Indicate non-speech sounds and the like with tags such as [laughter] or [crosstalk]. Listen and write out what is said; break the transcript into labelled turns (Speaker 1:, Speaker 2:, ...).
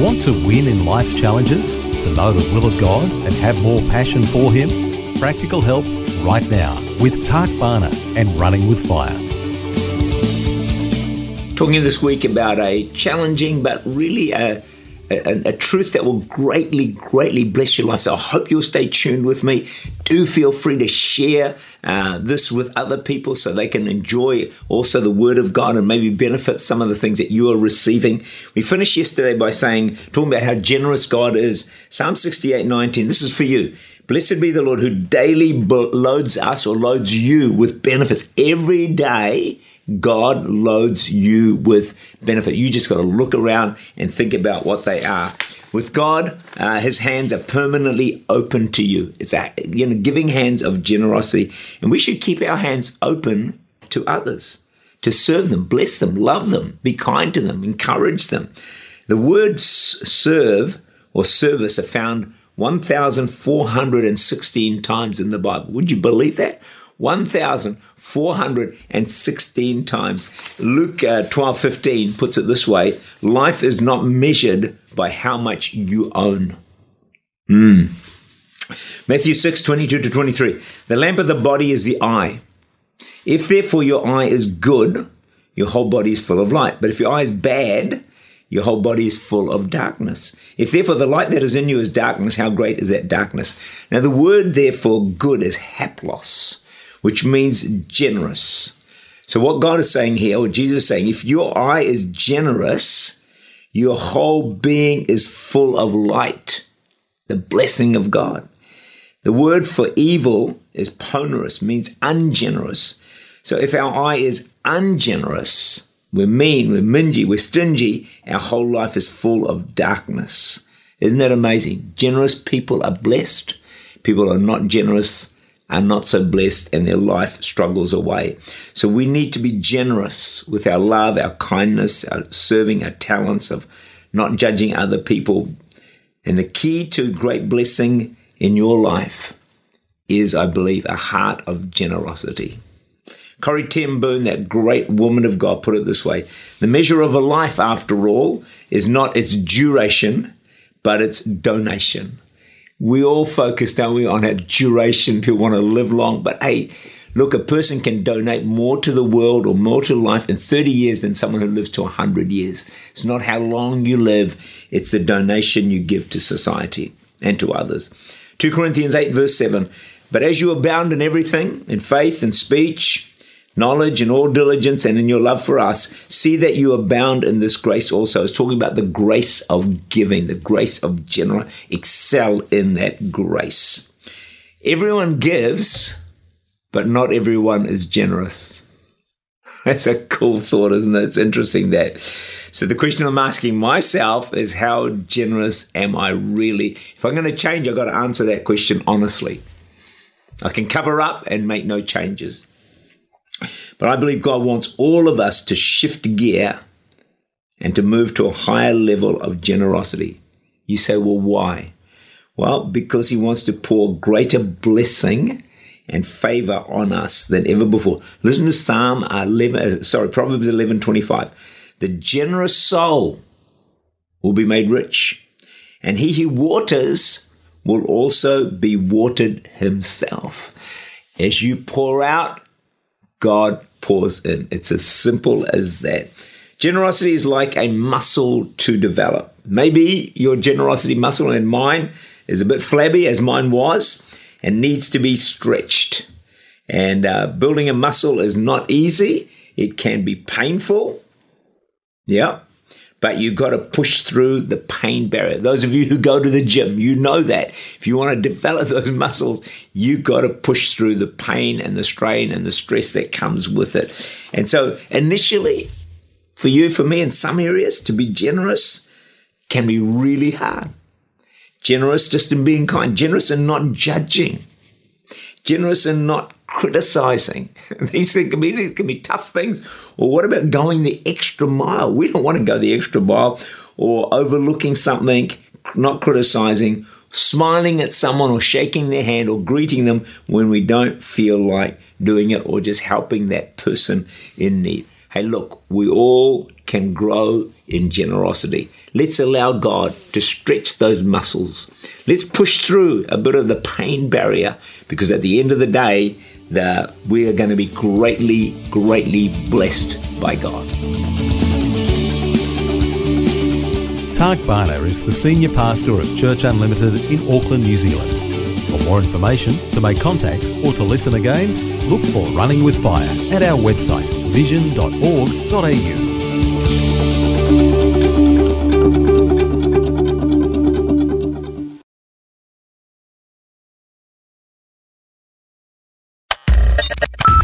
Speaker 1: Want to win in life's challenges? To know the will of God and have more passion for Him? Practical help right now with Tak Bhana and Running with Fire.
Speaker 2: Talking this week about a challenging but really a a, a, truth that will greatly, greatly bless your life. So I hope you'll stay tuned with me. Do feel free to share uh, this with other people so they can enjoy also the Word of God and maybe benefit some of the things that you are receiving. We finished yesterday by saying, talking about how generous God is. Psalm 68 19, this is for you. Blessed be the Lord who daily loads us or loads you with benefits every day God loads you with benefit. You just got to look around and think about what they are. With God, uh, His hands are permanently open to you. It's a you know giving hands of generosity, and we should keep our hands open to others, to serve them, bless them, love them, be kind to them, encourage them. The words serve or service are found 1,416 times in the Bible. Would you believe that? 1,416 times. Luke uh, 12 15 puts it this way life is not measured by how much you own. Mm. Matthew 6 22 to 23. The lamp of the body is the eye. If therefore your eye is good, your whole body is full of light. But if your eye is bad, your whole body is full of darkness. If therefore the light that is in you is darkness, how great is that darkness? Now the word therefore good is haplos which means generous. So, what God is saying here, or Jesus is saying, if your eye is generous, your whole being is full of light, the blessing of God. The word for evil is poneros, means ungenerous. So, if our eye is ungenerous, we're mean, we're mingy, we're stingy, our whole life is full of darkness. Isn't that amazing? Generous people are blessed. People are not generous are not so blessed and their life struggles away. So we need to be generous with our love, our kindness, our serving, our talents of not judging other people. And the key to great blessing in your life is, I believe, a heart of generosity. Corrie Ten Boom, that great woman of God, put it this way The measure of a life, after all, is not its duration, but its donation we all focus, don't we, on a duration. People want to live long, but hey, look, a person can donate more to the world or more to life in 30 years than someone who lives to 100 years. It's not how long you live, it's the donation you give to society and to others. 2 Corinthians 8, verse 7. But as you abound in everything, in faith and speech, knowledge and all diligence and in your love for us, see that you abound in this grace also. It's talking about the grace of giving, the grace of general. Excel in that grace. Everyone gives, but not everyone is generous. [laughs] That's a cool thought, isn't it? It's interesting that. So the question I'm asking myself is how generous am I really? If I'm going to change, I've got to answer that question honestly. I can cover up and make no changes. But I believe God wants all of us to shift gear and to move to a higher level of generosity. You say, well, why? Well, because He wants to pour greater blessing and favor on us than ever before. Listen to Psalm 11, uh, sorry, Proverbs 11 25. The generous soul will be made rich, and he who waters will also be watered himself. As you pour out, God pours in. It's as simple as that. Generosity is like a muscle to develop. Maybe your generosity muscle and mine is a bit flabby, as mine was, and needs to be stretched. And uh, building a muscle is not easy, it can be painful. Yeah but you've got to push through the pain barrier. Those of you who go to the gym, you know that. If you want to develop [laughs] those muscles, you've got to push through the pain and the strain and the stress that comes with it. And so initially, for you, for me, in some areas, to be generous can be really hard. Generous just in being kind, generous in not judging, generous in not criticizing. [laughs] These things can be these can be tough things. Or what about going the extra mile? We don't want to go the extra mile or overlooking something, not criticizing, smiling at someone or shaking their hand or greeting them when we don't feel like doing it or just helping that person in need. Hey, look, we all can grow in generosity. Let's allow God to stretch those muscles. Let's push through a bit of the pain barrier because at the end of the day, the, we are going to be greatly, greatly blessed by God.
Speaker 1: Tak Bhana is the Senior Pastor of Church Unlimited in Auckland, New Zealand. For more information, to make contact, or to listen again, look for Running with Fire at our website vision.org.au.